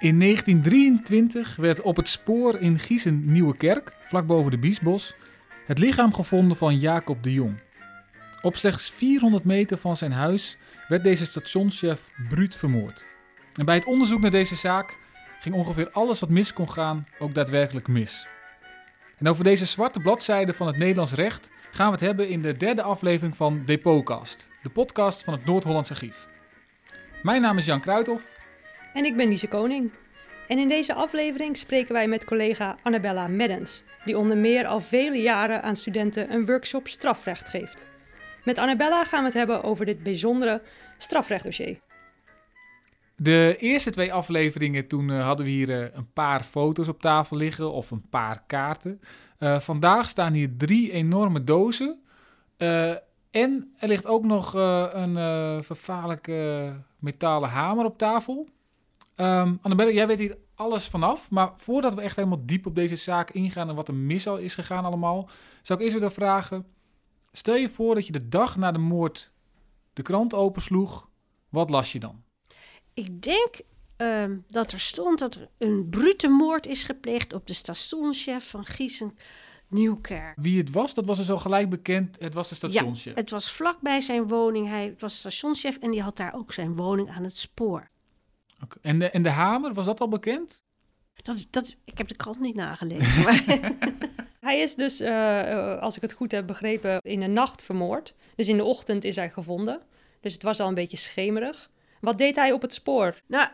In 1923 werd op het spoor in Giezen Nieuwekerk, vlak boven de Biesbos, het lichaam gevonden van Jacob de Jong. Op slechts 400 meter van zijn huis werd deze stationschef bruut vermoord. En bij het onderzoek naar deze zaak ging ongeveer alles wat mis kon gaan ook daadwerkelijk mis. En over deze zwarte bladzijde van het Nederlands recht gaan we het hebben in de derde aflevering van Depotcast, de podcast van het Noord-Hollands Archief. Mijn naam is Jan Kruithof En ik ben Lise Koning. En in deze aflevering spreken wij met collega Annabella Meddens, die onder meer al vele jaren aan studenten een workshop strafrecht geeft. Met Annabella gaan we het hebben over dit bijzondere strafrechtdossier. De eerste twee afleveringen, toen eh, hadden we hier eh, een paar foto's op tafel liggen of een paar kaarten. Eh, vandaag staan hier drie enorme dozen. En er ligt ook nog een vervaarlijke metalen hamer op tafel. Ehm Annabelle, jij weet hier alles vanaf. Maar voordat we echt helemaal diep op deze zaak ingaan en wat er mis al is gegaan allemaal, zou ik eerst willen vragen. Stel je voor dat je de dag na de moord de krant opensloeg. Wat las je dan? Ik denk ehm, dat er stond dat er een brute moord is gepleegd op de stationschef van Giesen Nieuwkerk. Wie het was, dat was dus al gelijk bekend. Het was de stationschef. Het was vlakbij zijn woning. Hij was stationschef en die had daar ook zijn woning aan het spoor. Oké. En, de, en de hamer, was dat al bekend? Dat, dat, ik heb de krant niet nagelezen. Maar Hij is dus, eh, eh, als ik het goed heb begrepen, in de nacht vermoord. Dus in de ochtend is hij gevonden. Dus het was al een beetje schemerig. Wat deed hij op het spoor? nou,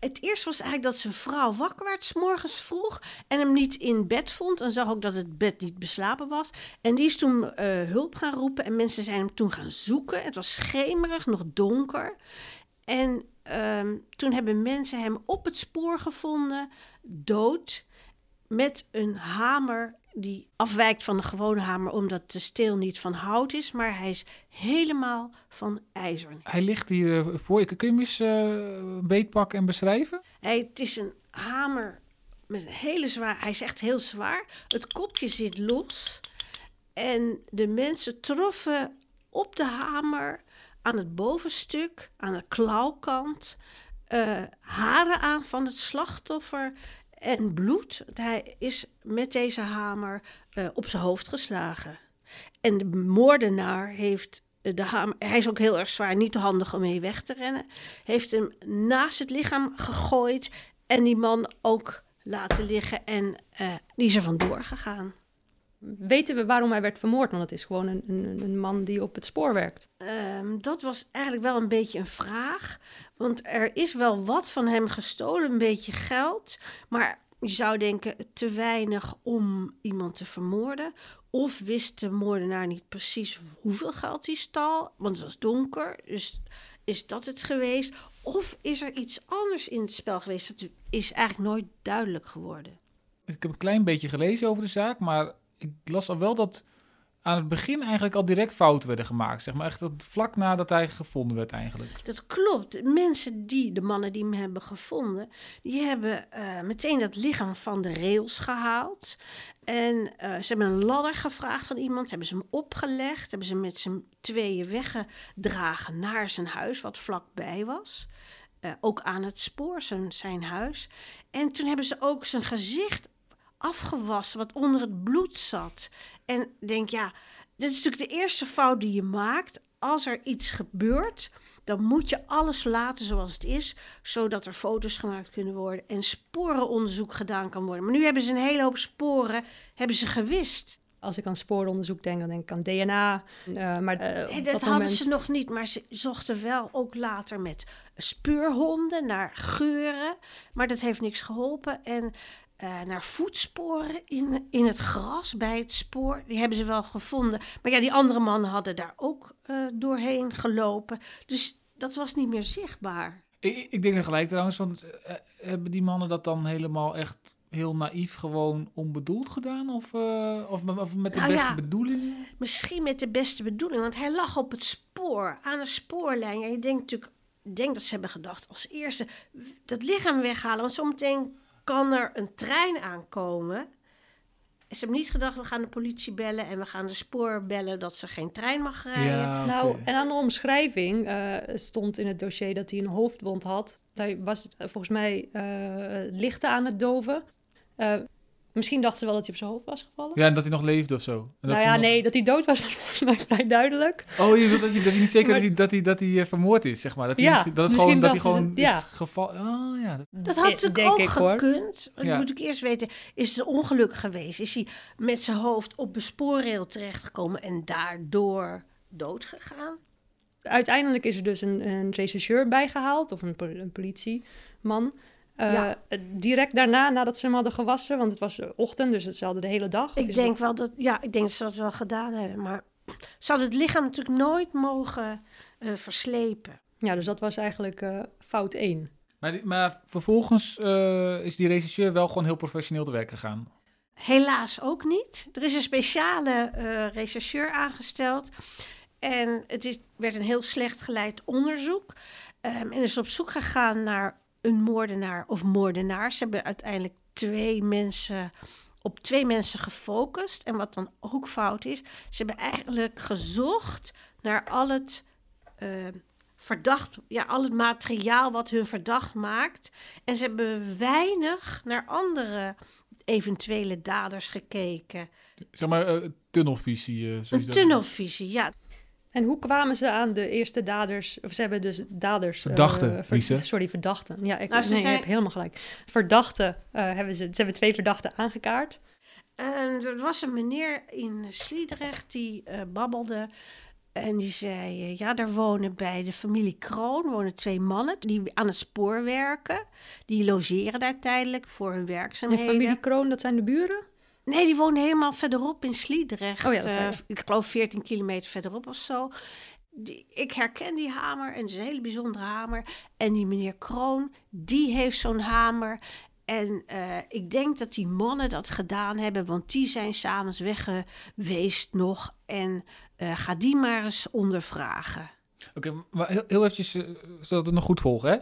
het eerste was eigenlijk dat zijn vrouw wakker werd, morgens vroeg. En hem niet in bed vond. En zag ook dat het bed niet beslapen was. En die is toen eh, hulp gaan roepen. En mensen zijn hem toen gaan zoeken. Het was schemerig, nog donker. En ehm, toen hebben mensen hem op het spoor gevonden, dood, met een hamer die afwijkt van de gewone hamer, omdat de steel niet van hout is, maar hij is helemaal van ijzer. Hij ligt hier eh, voor je. Kun je hem eens eh, beetpakken en beschrijven? Hij, het is een hamer met een hele zwaar, hij is echt heel zwaar. Het kopje zit los en de mensen troffen op de hamer aan het bovenstuk, aan de klauwkant, eh, haren aan van het slachtoffer en bloed. Hij is met deze hamer eh, op zijn hoofd geslagen. En de moordenaar heeft eh, de hamer, hij is ook heel erg zwaar, niet handig om mee weg te rennen, heeft hem naast het lichaam gegooid en die man ook laten liggen en eh, die is er vandoor gegaan. Weten we waarom hij werd vermoord? Want het is gewoon een, een, een man die op het spoor werkt. Ehm, dat was eigenlijk wel een beetje een vraag. Want er is wel wat van hem gestolen, een beetje geld. Maar je zou denken te weinig om iemand te vermoorden. Of wist de moordenaar niet precies hoeveel geld hij stal? Want het was donker. Dus is dat het geweest? Of is er iets anders in het spel geweest? Dat is eigenlijk nooit duidelijk geworden. Ik heb een klein beetje gelezen over de zaak, maar ik las al wel dat aan het begin eigenlijk al direct fouten werden gemaakt. Zeg maar echt dat vlak nadat hij gevonden werd eigenlijk. Dat klopt. Mensen die, de mannen die hem hebben gevonden, die hebben eh, meteen dat lichaam van de rails gehaald. En eh, ze hebben een ladder gevraagd van iemand, hebben ze hem opgelegd, hebben ze met z'n tweeën weggedragen naar zijn huis, wat vlakbij was. Eh, ook aan het spoor, zijn, zijn huis. En toen hebben ze ook zijn gezicht afgewassen, wat onder het bloed zat. En denk, ja, dit is natuurlijk de eerste fout die je maakt. Als er iets gebeurt, dan moet je alles laten zoals het is, zodat er foto's gemaakt kunnen worden en sporenonderzoek gedaan kan worden. Maar nu hebben ze een hele hoop sporen, hebben ze gewist. Als ik aan spooronderzoek denk, dan denk ik aan DNA. eh, maar eh, op dat dat hadden moment... ze nog niet, maar ze zochten wel ook later met speurhonden naar geuren. Maar dat heeft niks geholpen. En eh, naar voetsporen in, in het gras bij het spoor, die hebben ze wel gevonden. Maar ja, die andere mannen hadden daar ook eh, doorheen gelopen. Dus dat was niet meer zichtbaar. Ik, ik denk er gelijk trouwens, want eh, hebben die mannen dat dan helemaal echt heel naïef gewoon onbedoeld gedaan? Of, of, met- of met de Nou beste ja. bedoelingen? Misschien met de beste bedoeling, want hij lag op het spoor, aan een spoorlijn. Ja, je denkt natuurlijk, ik denk dat ze hebben gedacht als eerste dat lichaam weghalen. Want zometeen kan er een trein aankomen? Ze hebben niet gedacht, we gaan de politie bellen en we gaan de spoor bellen dat ze geen trein mag rijden. Ja, Nou, en aan de omschrijving eh, stond in het dossier dat hij een hoofdwond had. Hij was eh, volgens mij eh lichten aan het doven. Eh, misschien dachten ze wel dat hij op zijn hoofd was gevallen. Ja, en dat hij nog leefde of zo. En dat nou ze ja, nog- nee, dat hij dood was was volgens mij vrij duidelijk. Oh, je wilt dat je, dat je niet zeker Maar- dat hij, dat hij, dat hij eh, vermoord is, zeg maar. Dat hij, Ja, misschien, dat het misschien gewoon, dat hij gewoon ze- is ja. geval... Oh, ja. dat- Dat had denk ook ik, gekund. Ja. Moet ik eerst weten, is het een ongeluk geweest? Is hij met zijn hoofd op de spoorrail terechtgekomen en daardoor dood gegaan? Uiteindelijk is er dus een, een rechercheur bijgehaald, of een, een politieman. Eh, Ja. Direct daarna, nadat ze hem hadden gewassen, want het was eh, ochtend, dus ze hadden de hele dag. Ik Is denk wel dat, ja, ik denk dat ze dat wel gedaan hebben. Maar ze hadden het lichaam natuurlijk nooit mogen eh, verslepen. Ja, dus dat was eigenlijk eh, fout 1. Maar, die- maar vervolgens eh, is die regisseur wel gewoon heel professioneel te werk gegaan. Helaas ook niet. Er is een speciale eh rechercheur aangesteld. En het is, werd een heel slecht geleid onderzoek. Ehm, en is op zoek gegaan naar een moordenaar of moordenaars. Ze hebben uiteindelijk twee mensen, op twee mensen gefocust. En wat dan ook fout is, ze hebben eigenlijk gezocht naar al het, eh, verdacht, ja, al het materiaal wat hun verdacht maakt. En ze hebben weinig naar andere eventuele daders gekeken. Zeg maar, eh, tunnelvisie. eh, Een tunnelvisie, ja. En hoe kwamen ze aan de eerste daders? Of ze hebben dus daders. eh, Verdachten, ver- Lise. sorry, verdachten. Ja, ik, Nou, je hebt helemaal gelijk. Verdachten eh, hebben ze. Ze hebben twee verdachten aangekaart. En er was een meneer in Sliedrecht die eh, babbelde. En die zei, ja, daar wonen bij de familie Kroon wonen twee mannen die aan het spoor werken. Die logeren daar tijdelijk voor hun En werkzaamheden. familie Kroon, dat zijn de buren? Nee, die wonen helemaal verderop in Sliedrecht. Oh ja, dat zei eh, ik geloof 14 kilometer verderop of zo. Die, ik herken die hamer en het is een hele bijzondere hamer. En die meneer Kroon, die heeft zo'n hamer. En eh, ik denk dat die mannen dat gedaan hebben, want die zijn s'avonds weg geweest nog. En eh, ga die maar eens ondervragen. Oké, maar heel, heel eventjes, zodat we het nog goed volgen, hè.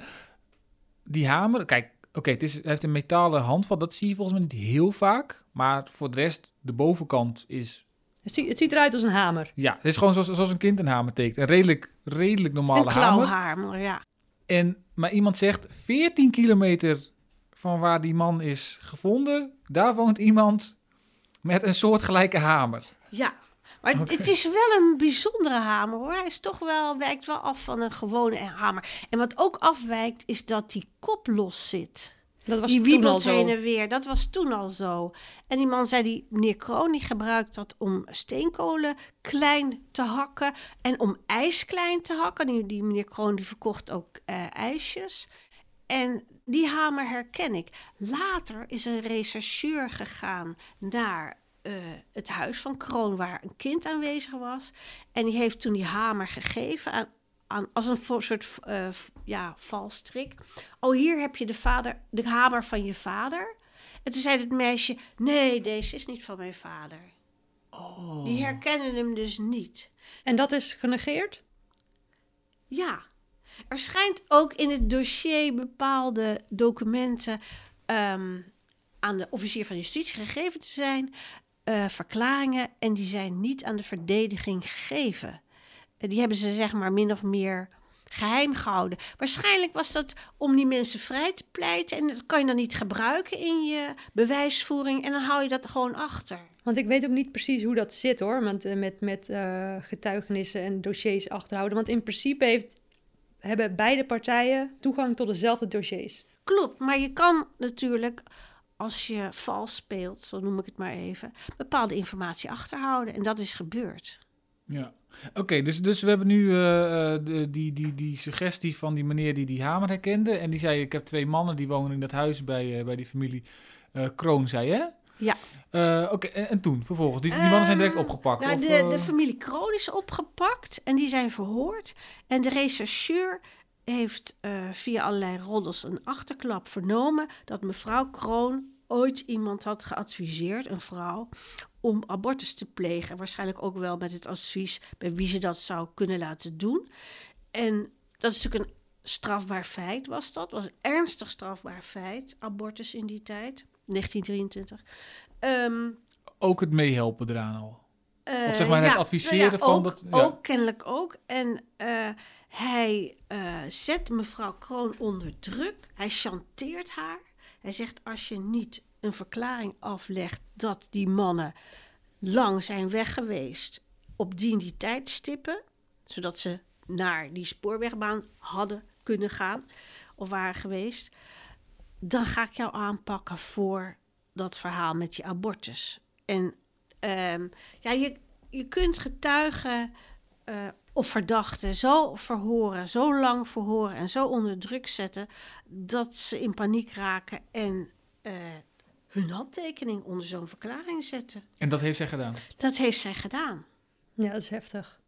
Die hamer, kijk, oké, het is hij heeft een metalen handvat, dat zie je volgens mij niet heel vaak. Maar voor de rest, de bovenkant is, Het ziet, het ziet eruit als een hamer. ja, het is gewoon zoals, zoals een kind een hamer tekent. Een redelijk, redelijk normale een hamer. klauwhamer, ja. En, maar iemand zegt, 14 kilometer van waar die man is gevonden, daar woont iemand met een soortgelijke hamer. Ja, maar het is wel een bijzondere hamer hoor. Hij is toch wel, wijkt wel af van een gewone hamer. En wat ook afwijkt, is dat die kop los zit. Dat was die toen al wiebelt heen en weer. Dat was toen al zo. En die man zei, die meneer Kroon, die gebruikt dat om steenkolen klein te hakken. En om ijs klein te hakken. Die, die meneer Kroon, die verkocht ook eh, ijsjes. En die hamer herken ik. Later is een rechercheur gegaan naar eh, het huis van Kroon, waar een kind aanwezig was. En die heeft toen die hamer gegeven aan, aan, als een soort v- ja, valstrik. Oh, hier heb je de, vader, de hamer van je vader. En toen zei het meisje: Nee, deze is niet van mijn vader. Oh. Die herkennen hem dus niet. En dat is genegeerd? Ja, er schijnt ook in het dossier bepaalde documenten ehm, aan de officier van justitie gegeven te zijn, eh, verklaringen, en die zijn niet aan de verdediging gegeven. Eh, die hebben ze zeg maar min of meer geheim gehouden. Waarschijnlijk was dat om die mensen vrij te pleiten en dat kan je dan niet gebruiken in je bewijsvoering en dan hou je dat gewoon achter. Want ik weet ook niet precies hoe dat zit hoor, met, eh, met, met eh, getuigenissen en dossiers achterhouden. Want in principe heeft, hebben beide partijen toegang tot dezelfde dossiers. Klopt, maar je kan natuurlijk, als je vals speelt, zo noem ik het maar even, bepaalde informatie achterhouden. En dat is gebeurd. Ja. Oké, dus, dus we hebben nu eh, eh, de, die, die, die suggestie van die meneer die die hamer herkende. En die zei, ik heb twee mannen die wonen in dat huis bij, eh, bij die familie Kroon, zei hè? Ja. Oké, en, en toen, vervolgens? Die, die mannen zijn direct Ehm, opgepakt? Nou, of, de, de familie Kroon is opgepakt en die zijn verhoord. En de rechercheur heeft via allerlei roddels een achterklap vernomen dat mevrouw Kroon ooit iemand had geadviseerd, een vrouw, om abortus te plegen. Waarschijnlijk ook wel met het advies bij wie ze dat zou kunnen laten doen. En dat is natuurlijk een strafbaar feit was dat. was een ernstig strafbaar feit. Abortus in die tijd, 1923. Ehm, Ook het meehelpen eraan al. eh, Of zeg maar het adviseren van ook, dat- ja. Ook, kennelijk ook. En eh, hij eh, zet mevrouw Kroon onder druk. Hij chanteert haar. Hij zegt, als je niet een verklaring aflegt dat die mannen lang zijn weg geweest op die die tijdstippen, zodat ze naar die spoorwegbaan hadden kunnen gaan of waren geweest, dan ga ik jou aanpakken voor dat verhaal met je abortus. En ehm, ja, je, je kunt getuigen eh, of verdachten zo verhoren, zo lang verhoren en zo onder druk zetten dat ze in paniek raken en eh, hun handtekening onder zo'n verklaring zetten. En dat heeft zij gedaan. Dat heeft zij gedaan. Ja, dat is heftig.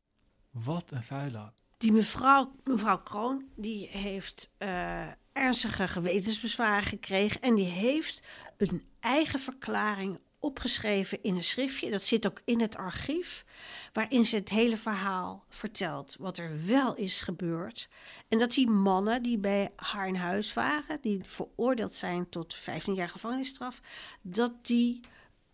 Wat een vuilaard. Die mevrouw, mevrouw Kroon, die heeft eh, ernstige gewetensbezwaren gekregen. En die heeft een eigen verklaring opgeschreven in een schriftje. Dat zit ook in het archief. Waarin ze het hele verhaal vertelt. Wat er wel is gebeurd. En dat die mannen die bij haar in huis waren. Die veroordeeld zijn tot 15 jaar gevangenisstraf. Dat die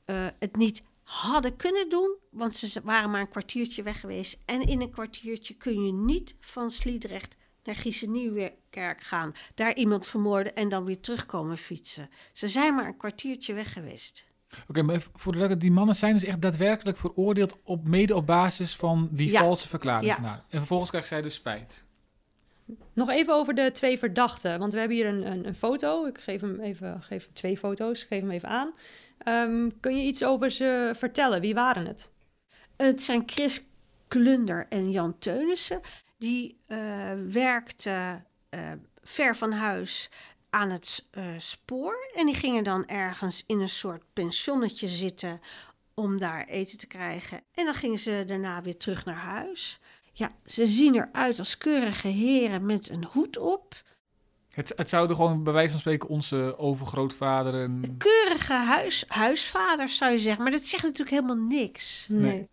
eh, het niet hadden kunnen doen, want ze waren maar een kwartiertje weg geweest. En in een kwartiertje kun je niet van Sliedrecht naar Giesenieuwkerk gaan, daar iemand vermoorden en dan weer terugkomen fietsen. Ze zijn maar een kwartiertje weg geweest. Oké, maar voor de die mannen zijn dus echt daadwerkelijk veroordeeld op mede op basis van die Ja. valse verklaring. Ja. Nou, en vervolgens krijgt zij dus spijt. Nog even over de twee verdachten, want we hebben hier een, een, een foto. Ik geef hem even, geef twee foto's, ik geef hem even aan. Ehm, kun je iets over ze vertellen? Wie waren het? Het zijn Chris Klunder en Jan Teunissen. Die eh, werkten eh, ver van huis aan het eh, spoor. En die gingen dan ergens in een soort pensionnetje zitten om daar eten te krijgen. En dan gingen ze daarna weer terug naar huis. Ja, ze zien eruit als keurige heren met een hoed op. Het, het zouden gewoon bij wijze van spreken onze overgrootvader en... Keurige huis, huisvaders zou je zeggen. Maar dat zegt natuurlijk helemaal niks. Nee.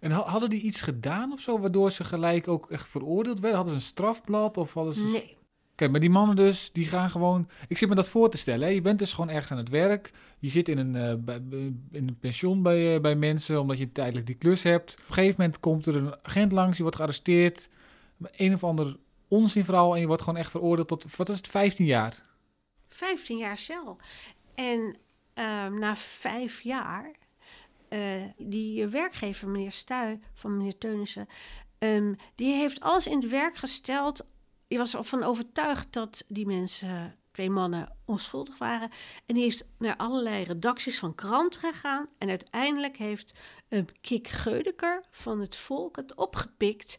En ha- hadden die iets gedaan of zo, waardoor ze gelijk ook echt veroordeeld werden? Hadden ze een strafblad of hadden ze... Nee. Oké, maar die mannen dus, die gaan gewoon... Ik zit me dat voor te stellen, hè. Je bent dus gewoon ergens aan het werk. Je zit in een, bij- bij- in een pension bij, eh, bij mensen, omdat je tijdelijk die klus hebt. Op een gegeven moment komt er een agent langs, je wordt gearresteerd. Een of ander onzinverhaal en je wordt gewoon echt veroordeeld tot, wat is het, 15 jaar? 15 jaar cel. En ehm, na vijf jaar, eh, die werkgever, meneer Stuy van meneer Teunissen, ehm, die heeft alles in het werk gesteld. Die was ervan overtuigd dat die mensen, twee mannen, onschuldig waren. En die is naar allerlei redacties van kranten gegaan. En uiteindelijk heeft um, Kik Geudeker van het Volk het opgepikt.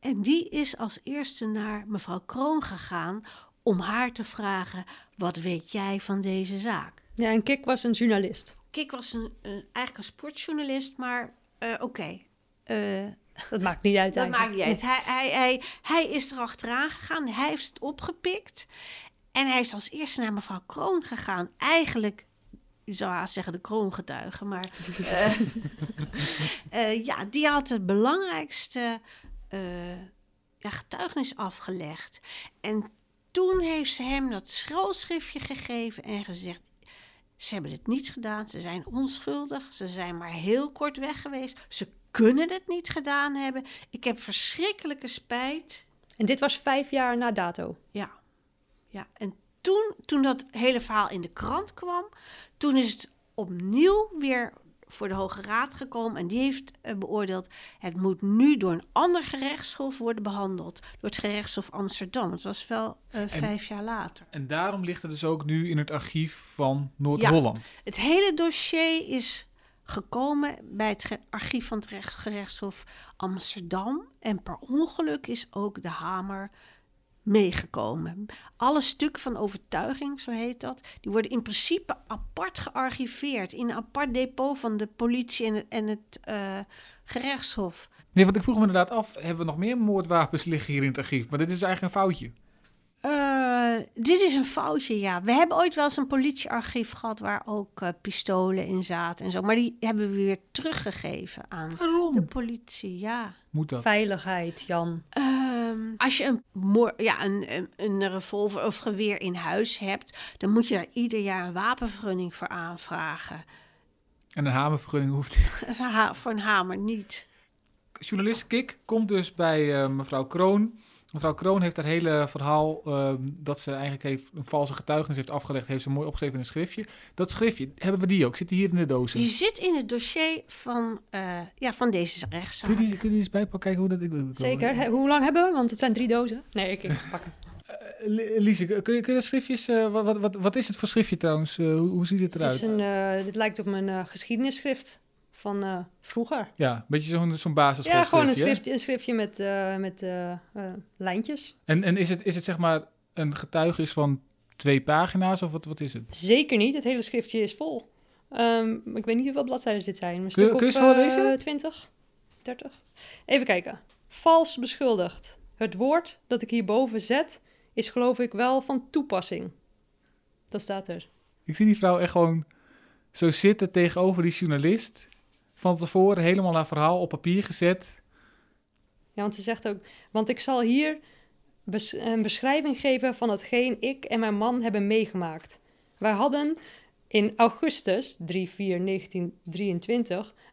En die is als eerste naar mevrouw Kroon gegaan om haar te vragen: wat weet jij van deze zaak? Ja, en Kik was een journalist. Kik was een, een, eigenlijk een sportjournalist, maar eh, oké. eh, Dat maakt niet uit dat eigenlijk. maakt niet uit. Hij, hij, hij, hij is er achteraan gegaan, hij heeft het opgepikt. En hij is als eerste naar mevrouw Kroon gegaan. Eigenlijk, je zou haast zeggen de kroongetuige, maar eh, eh, ja, die had het belangrijkste eh, ja, getuigenis afgelegd. En toen heeft ze hem dat schrootschriftje gegeven en gezegd: ze hebben het niet gedaan, ze zijn onschuldig, ze zijn maar heel kort weg geweest, ze kunnen het niet gedaan hebben. Ik heb verschrikkelijke spijt. En dit was vijf jaar na dato. Ja, ja. En toen, toen dat hele verhaal in de krant kwam, toen is het opnieuw weer voor de Hoge Raad gekomen en die heeft eh, beoordeeld: het moet nu door een ander gerechtshof worden behandeld, door het gerechtshof Amsterdam. Het was wel eh, vijf jaar later. En daarom ligt het dus ook nu in het archief van Noord-Holland. Het hele dossier is gekomen bij het archief van het recht- gerechtshof Amsterdam. En per ongeluk is ook de hamer meegekomen. Alle stukken van overtuiging, zo heet dat, die worden in principe apart gearchiveerd in een apart depot van de politie en het, en het eh, gerechtshof. Nee, want ik vroeg me inderdaad af, hebben we nog meer moordwapens liggen hier in het archief? Maar dit is eigenlijk een foutje. Eh, dit is een foutje, ja. We hebben ooit wel eens een politiearchief gehad waar ook eh, pistolen in zaten en zo. Maar die hebben we weer teruggegeven aan de Waarom? politie, ja. Moet dat? Veiligheid, Jan. Ehm, Als je een, ja, een, een, een revolver of geweer in huis hebt, dan moet je daar ieder jaar een wapenvergunning voor aanvragen. En een hamervergunning hoeft ha- voor een hamer niet. Journalist Kik komt dus bij eh, mevrouw Kroon. Mevrouw Kroon heeft haar hele verhaal eh, dat ze eigenlijk heeft een valse getuigenis heeft afgelegd, heeft ze mooi opgeschreven in een schriftje. Dat schriftje, hebben we die ook? Zit die hier in de dozen? Die zit in het dossier van, eh, ja, van deze rechtszaak. Kun je, die, kun je eens bijpakken, kijken hoe dat... Ik, ik- Zeker. Hoe lang hebben we? Want het zijn drie dozen. Nee, ik, ik pak hem. Eh, Li- Lise, kun je, kun je dat schriftjes... eh, wat, wat, wat, wat is het voor schriftje trouwens? Eh, hoe, hoe ziet het Het eruit? is een, eh, dit lijkt op mijn eh, geschiedenisschrift van eh, vroeger. Ja, een beetje zo'n zo'n. Ja, gewoon een, schrift, een schriftje met, eh, met eh, lijntjes. En, en is, het, is het zeg maar een getuigenis van twee pagina's of wat, wat is het? Zeker niet. Het hele schriftje is vol. Ehm, ik weet niet hoeveel bladzijden dit zijn. Een Kun stuk kun je of eh, 20, 30. Even kijken. Vals beschuldigd. Het woord dat ik hierboven zet is geloof ik wel van toepassing. Dat staat er. Ik zie die vrouw echt gewoon zo zitten tegenover die journalist. Van tevoren helemaal haar verhaal op papier gezet. Ja, want ze zegt ook... Want ik zal hier bes- een beschrijving geven van hetgeen ik en mijn man hebben meegemaakt. Wij hadden in augustus 3-4-1923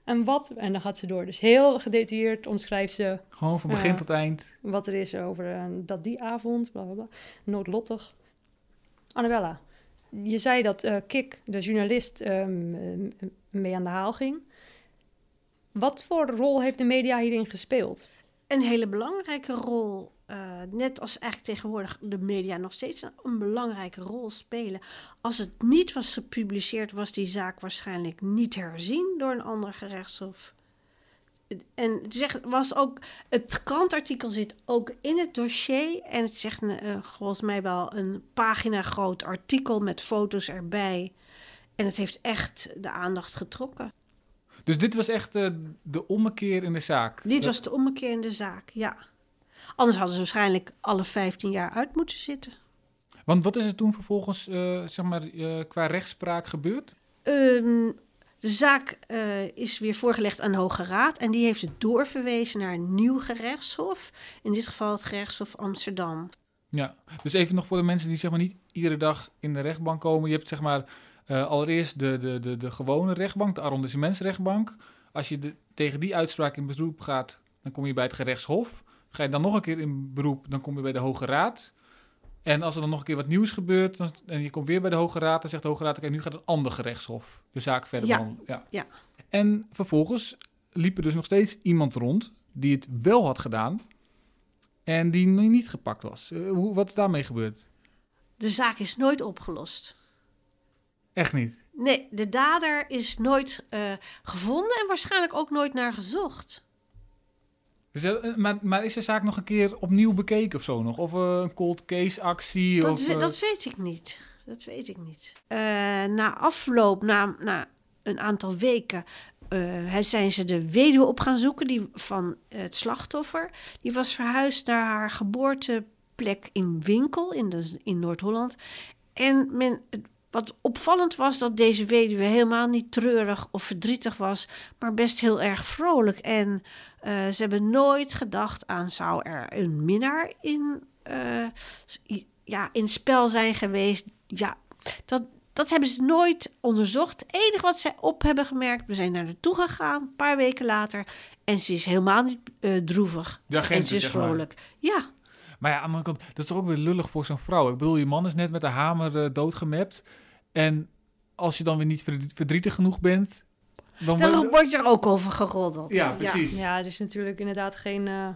een wat... En dan gaat ze door. Dus heel gedetailleerd omschrijft ze Gewoon van begin Ja. tot eind. wat er is over eh, dat die avond, bla bla bla, noodlottig. Annabella, je zei dat eh, Kik, de journalist, ehm, eh, mee aan de haal ging. Wat voor rol heeft de media hierin gespeeld? Een hele belangrijke rol. eh, net als eigenlijk tegenwoordig de media nog steeds een, belangrijke rol spelen. Als het niet was gepubliceerd, was die zaak waarschijnlijk niet herzien door een ander gerechtshof. En het zegt, was ook, het krantartikel zit ook in het dossier. En het zegt eh, volgens mij wel een pagina groot artikel met foto's erbij. En het heeft echt de aandacht getrokken. Dus dit was echt eh, de ommekeer in de zaak. Dit was de ommekeer in de zaak, ja. Anders hadden ze waarschijnlijk alle 15 jaar uit moeten zitten. Want wat is er toen vervolgens, eh, zeg maar, eh, qua rechtspraak gebeurd? Ehm, de zaak is weer voorgelegd aan de Hoge Raad en die heeft het doorverwezen naar een nieuw gerechtshof. In dit geval het gerechtshof Amsterdam. Ja, dus even nog voor de mensen die zeg maar niet iedere dag in de rechtbank komen. Je hebt zeg maar eh, allereerst de, de, de, de gewone rechtbank, de arrondissementsrechtbank. Als je de, tegen die uitspraak in beroep gaat, dan kom je bij het gerechtshof. Ga je dan nog een keer in beroep, dan kom je bij de Hoge Raad. En als er dan nog een keer wat nieuws gebeurt dan, en je komt weer bij de Hoge Raad, dan zegt de Hoge Raad, oké, nu gaat een ander gerechtshof de zaak verder Ja, behandelen. Ja. ja. En vervolgens liep er dus nog steeds iemand rond die het wel had gedaan en die nog niet gepakt was. Eh, hoe, wat is daarmee gebeurd? De zaak is nooit opgelost. Echt niet. Nee, de dader is nooit eh, gevonden en waarschijnlijk ook nooit naar gezocht. Dus, maar, maar is de zaak nog een keer opnieuw bekeken of zo nog? Of eh, een cold case actie? Dat, of, we- dat weet ik niet. Dat weet ik niet. Na afloop, na, na een aantal weken, eh, zijn ze de weduwe op gaan zoeken die, van het slachtoffer. Die was verhuisd naar haar geboorteplek in Winkel in, de, in Noord-Holland. En men, wat opvallend was dat deze weduwe helemaal niet treurig of verdrietig was, maar best heel erg vrolijk. En eh, ze hebben nooit gedacht aan zou er een minnaar in, eh, ja, in spel zijn geweest. Ja, dat, dat hebben ze nooit onderzocht. Het enige wat zij op hebben gemerkt, we zijn naar naartoe gegaan, een paar weken later. En ze is helemaal niet eh, droevig. de En ze is maar. vrolijk. Ja, Maar ja, aan de andere kant, dat is toch ook weer lullig voor zo'n vrouw. Ik bedoel, je man is net met de hamer eh, doodgemapt. En als je dan weer niet verdri- verdrietig genoeg bent, dan daar wordt- wordt er ook over geroddeld. Ja, precies. Ja, er is natuurlijk inderdaad geen De-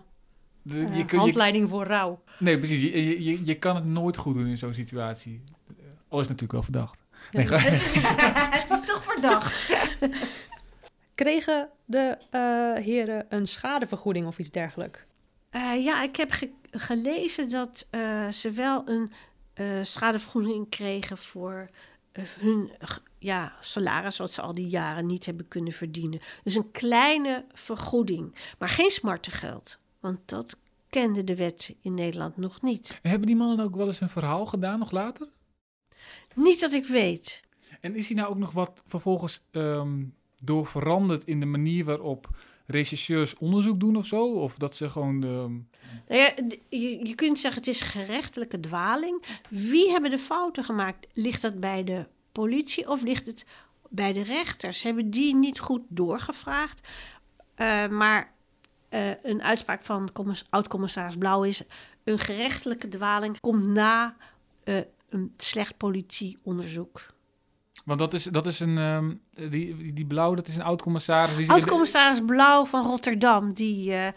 je kun, je, handleiding voor rouw. nee, precies. Je, je, je, je kan het nooit goed doen in zo'n situatie. Al is het natuurlijk wel verdacht. Nee, Ja. Het is toch verdacht. Kregen de eh, heren een schadevergoeding of iets dergelijks? Eh, ja, ik heb ge- gelezen dat eh, ze wel een eh, schadevergoeding kregen voor eh, hun ja, salaris, wat ze al die jaren niet hebben kunnen verdienen. Dus een kleine vergoeding, maar geen smartengeld. Want dat kende de wet in Nederland nog niet. Hebben die mannen ook wel eens een verhaal gedaan, nog later? Niet dat ik weet. En is hij nou ook nog wat vervolgens ehm, door veranderd in de manier waarop rechercheurs onderzoek doen of zo? Of dat ze gewoon de... Nou ja, je, kunt zeggen het is gerechtelijke dwaling. Wie hebben de fouten gemaakt? Ligt dat bij de politie of ligt het bij de rechters? Hebben die niet goed doorgevraagd? Eh, maar eh, een uitspraak van commis- oud-commissaris Blauw is... een gerechtelijke dwaling komt na eh, een slecht politieonderzoek. Want dat is, dat is een... ehm, die, die, blauw, dat is een oud-commissaris. de- Oud-commissaris Blauw van Rotterdam... die eh,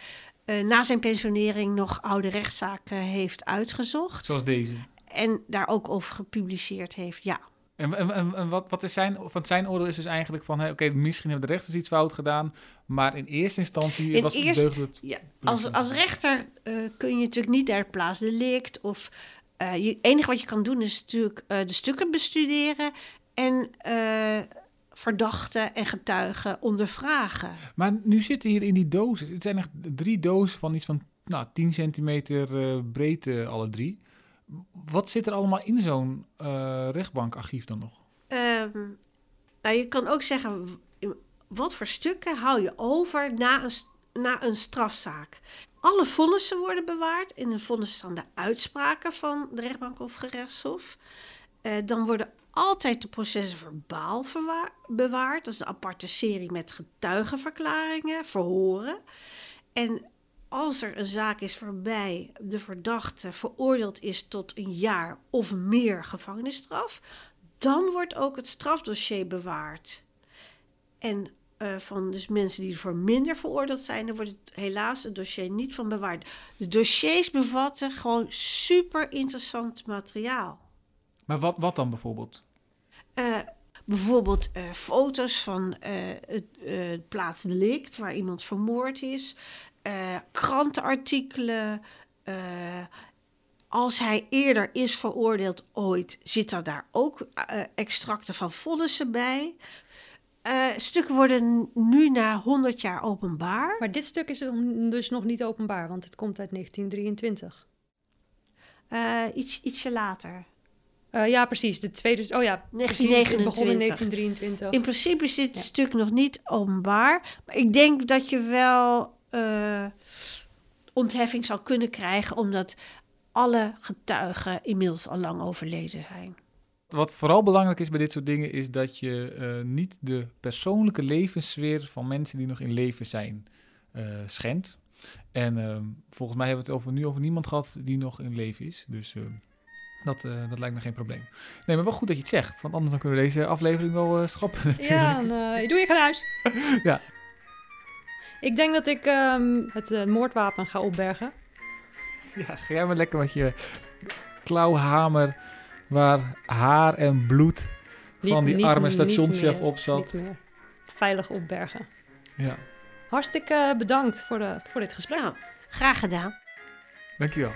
eh, na zijn pensionering nog oude rechtszaken heeft uitgezocht... Zoals deze. en daar ook over gepubliceerd heeft, ja. En, en, en, wat, wat is zijn, van zijn oordeel is dus eigenlijk van... Oké, misschien hebben de rechters iets fout gedaan... maar in eerste instantie In was het eerste- deugd het... ja als, als rechter eh, kun je natuurlijk niet der plaats delict... of eh je enige wat je kan doen is natuurlijk de stukken bestuderen... en eh, verdachten en getuigen ondervragen. Maar nu zitten hier in die dozen... Het zijn echt drie dozen van iets van nou, 10 centimeter eh, breedte alle drie. Wat zit er allemaal in zo'n eh, rechtbankarchief dan nog? Ehm, nou, je kan ook zeggen, wat voor stukken hou je over na een, na een strafzaak? Alle vonnissen worden bewaard. In een vonnis staan de uitspraken van de rechtbank of gerechtshof. Dan worden altijd de processen verbaal bewaard. Dat is een aparte serie met getuigenverklaringen, verhoren. En als er een zaak is waarbij de verdachte veroordeeld is tot een jaar of meer gevangenisstraf, dan wordt ook het strafdossier bewaard. En eh, van dus mensen die voor minder veroordeeld zijn, dan wordt het helaas het dossier niet van bewaard. De dossiers bevatten gewoon super interessant materiaal. Maar wat, wat dan bijvoorbeeld? Eh, bijvoorbeeld eh, foto's van eh, het, het plaatsdelict waar iemand vermoord is, krantenartikelen. als hij eerder is veroordeeld ooit, zitten daar ook extracten van vonnissen bij. Stukken worden nu na 100 jaar openbaar. Maar dit stuk is dus nog niet openbaar, want het komt uit 1923. Eh, iets, ietsje later. Eh, ja, precies. De tweede. Oh ja, precies. Het begon in 1929. 1923. In principe is dit Ja. stuk nog niet openbaar. Maar ik denk dat je wel eh, ontheffing zou kunnen krijgen, omdat alle getuigen inmiddels al lang overleden zijn. Wat vooral belangrijk is bij dit soort dingen, is dat je eh, niet de persoonlijke levenssfeer van mensen die nog in leven zijn eh, schendt. En ehm, volgens mij hebben we het over, nu over niemand gehad die nog in leven is. Dus ehm, dat, eh, dat lijkt me geen probleem. Nee, maar wel goed dat je het zegt, want anders dan kunnen we deze aflevering wel eh, schrappen natuurlijk. Ja, dan, eh, doe je gaan huis. Ja. Ik denk dat ik ehm, het moordwapen ga opbergen. Ja, ga jij maar lekker met je klauwhamer waar haar en bloed van Niet- die niet- arme niet stationschef meer, op zat. Niet meer. Veilig opbergen. Ja, Hartstikke bedankt voor, de, voor dit gesprek. Nou, graag gedaan. dankjewel.